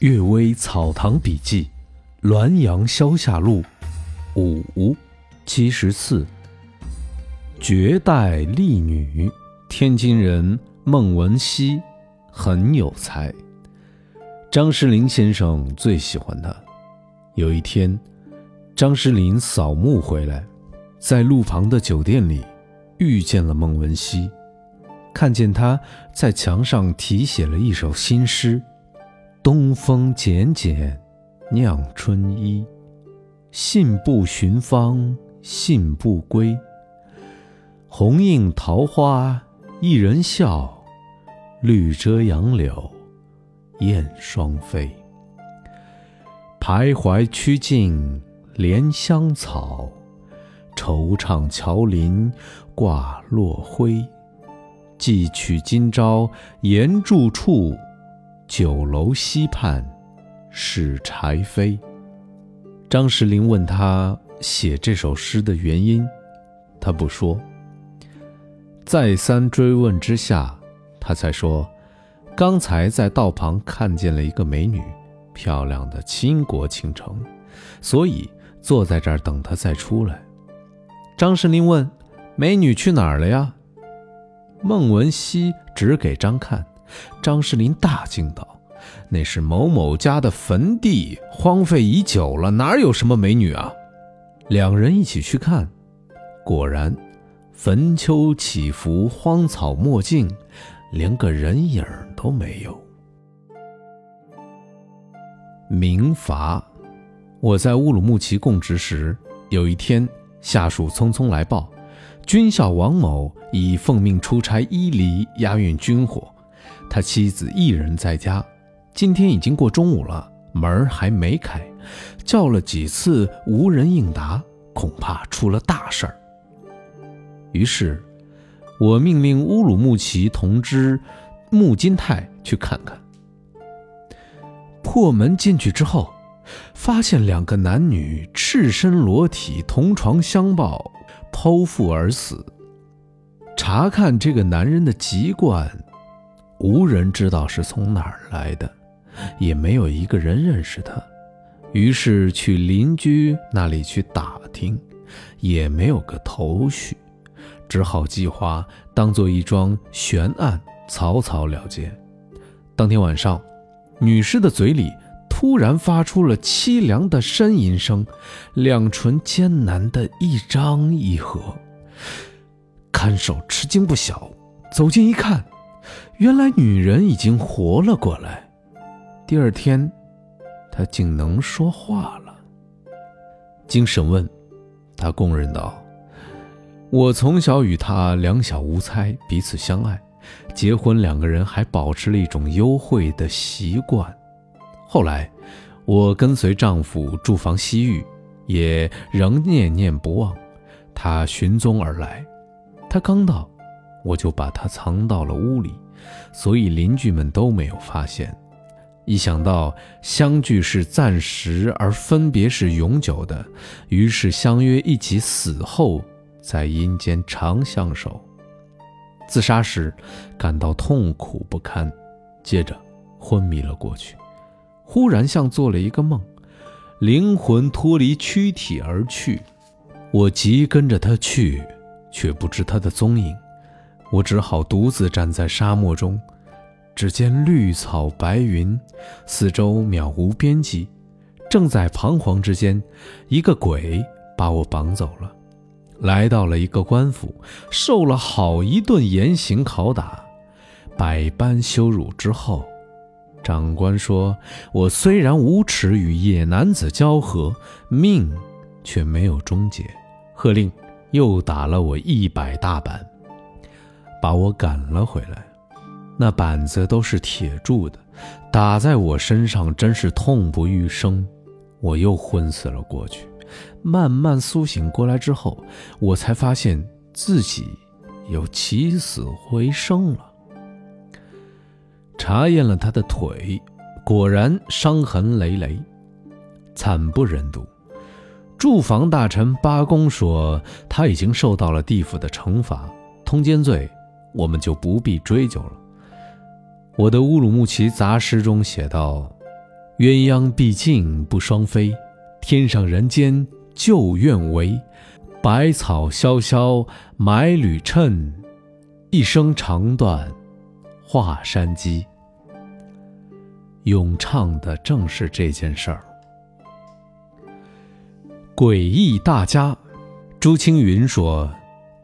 《岳微草堂笔记》，滦阳消夏录，五七十四。绝代丽女，天津人孟文熙，很有才。张诗龄先生最喜欢她。有一天，张诗龄扫墓回来，在路旁的酒店里遇见了孟文熙，看见他在墙上题写了一首新诗。东风剪剪，酿春衣。信步寻芳，信步归。红映桃花一人笑，绿遮杨柳燕双飞。徘徊曲径怜香草，惆怅桥林挂落晖。寄取今朝言住处。酒楼西畔，是柴扉。张石林问他写这首诗的原因，他不说。再三追问之下，他才说：刚才在道旁看见了一个美女，漂亮的倾国倾城，所以坐在这儿等她再出来。张石林问：美女去哪儿了呀？孟文熙指给张看。张世林大惊道：“那是某某家的坟地，荒废已久了，哪有什么美女啊？”两人一起去看，果然，坟丘起伏，荒草没尽，连个人影都没有。明罚，我在乌鲁木齐供职时，有一天，下属匆匆来报，军校王某已奉命出差伊犁押运军火。他妻子一人在家，今天已经过中午了，门还没开，叫了几次无人应答，恐怕出了大事儿。于是，我命令乌鲁木齐同知穆金泰去看看。破门进去之后，发现两个男女赤身裸体，同床相抱，剖腹而死。查看这个男人的籍贯。无人知道是从哪儿来的，也没有一个人认识他。于是去邻居那里去打听，也没有个头绪，只好计划当做一桩悬案，草草了结。当天晚上，女尸的嘴里突然发出了凄凉的呻吟声，两唇艰难的一张一合。看守吃惊不小，走近一看。原来女人已经活了过来，第二天，她竟能说话了。经审问，她供认道：“我从小与她两小无猜，彼此相爱，结婚两个人还保持了一种幽会的习惯。后来，我跟随丈夫住房西域，也仍念念不忘。他寻踪而来，他刚到。”我就把它藏到了屋里，所以邻居们都没有发现。一想到相聚是暂时，而分别是永久的，于是相约一起死后在阴间长相守。自杀时感到痛苦不堪，接着昏迷了过去。忽然像做了一个梦，灵魂脱离躯体而去。我急跟着他去，却不知他的踪影。我只好独自站在沙漠中，只见绿草白云，四周渺无边际。正在彷徨之间，一个鬼把我绑走了，来到了一个官府，受了好一顿严刑拷打，百般羞辱之后，长官说我虽然无耻与野男子交合，命却没有终结，喝令又打了我一百大板。把我赶了回来，那板子都是铁铸的，打在我身上真是痛不欲生，我又昏死了过去。慢慢苏醒过来之后，我才发现自己又起死回生了。查验了他的腿，果然伤痕累累，惨不忍睹。住房大臣八公说他已经受到了地府的惩罚，通奸罪。我们就不必追究了。我的乌鲁木齐杂诗中写道：“鸳鸯毕竟不双飞，天上人间旧愿为。百草萧萧埋缕衬，一生长断画山鸡。咏唱的正是这件事儿。诡异大家，朱青云说，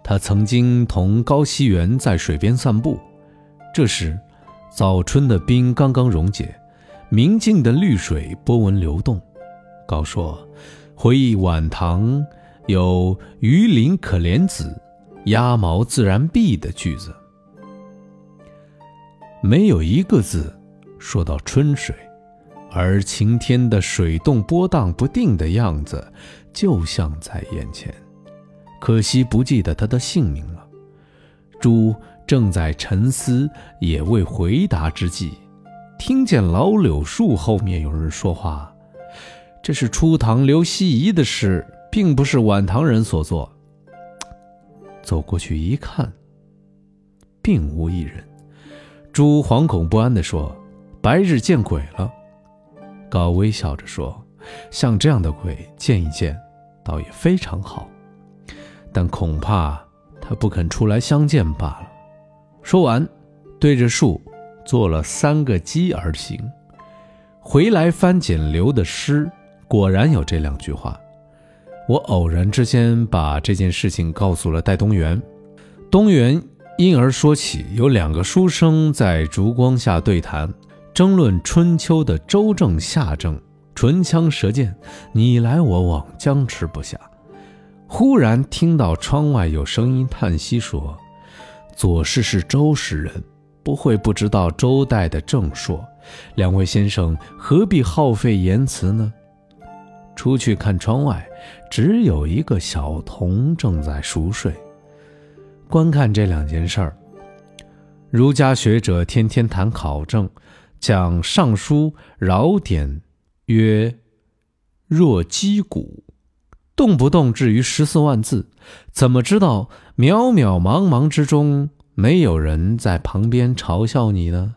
他曾经同高希元在水边散步，这时早春的冰刚刚溶解，明净的绿水波纹流动。高说，回忆晚唐。有“鱼鳞可怜子，鸭毛自然碧”的句子，没有一个字说到春水，而晴天的水动波荡不定的样子，就像在眼前。可惜不记得他的姓名了。朱正在沉思，也未回答之际，听见老柳树后面有人说话：“这是初唐刘希夷的诗。”并不是晚唐人所作。走过去一看，并无一人。朱惶恐不安地说：“白日见鬼了。”高微笑着说：“像这样的鬼见一见，倒也非常好，但恐怕他不肯出来相见罢了。”说完，对着树做了三个揖而行。回来翻简刘的诗，果然有这两句话。我偶然之间把这件事情告诉了戴东原，东原因而说起有两个书生在烛光下对谈，争论春秋的周正夏正，唇枪舌剑，你来我往，僵持不下。忽然听到窗外有声音叹息说：“左氏是周氏人，不会不知道周代的正朔。两位先生何必耗费言辞呢？”出去看窗外，只有一个小童正在熟睡。观看这两件事儿，儒家学者天天谈考证，讲《尚书》尧典，曰：“若击鼓，动不动至于十四万字，怎么知道渺渺茫茫之中没有人在旁边嘲笑你呢？”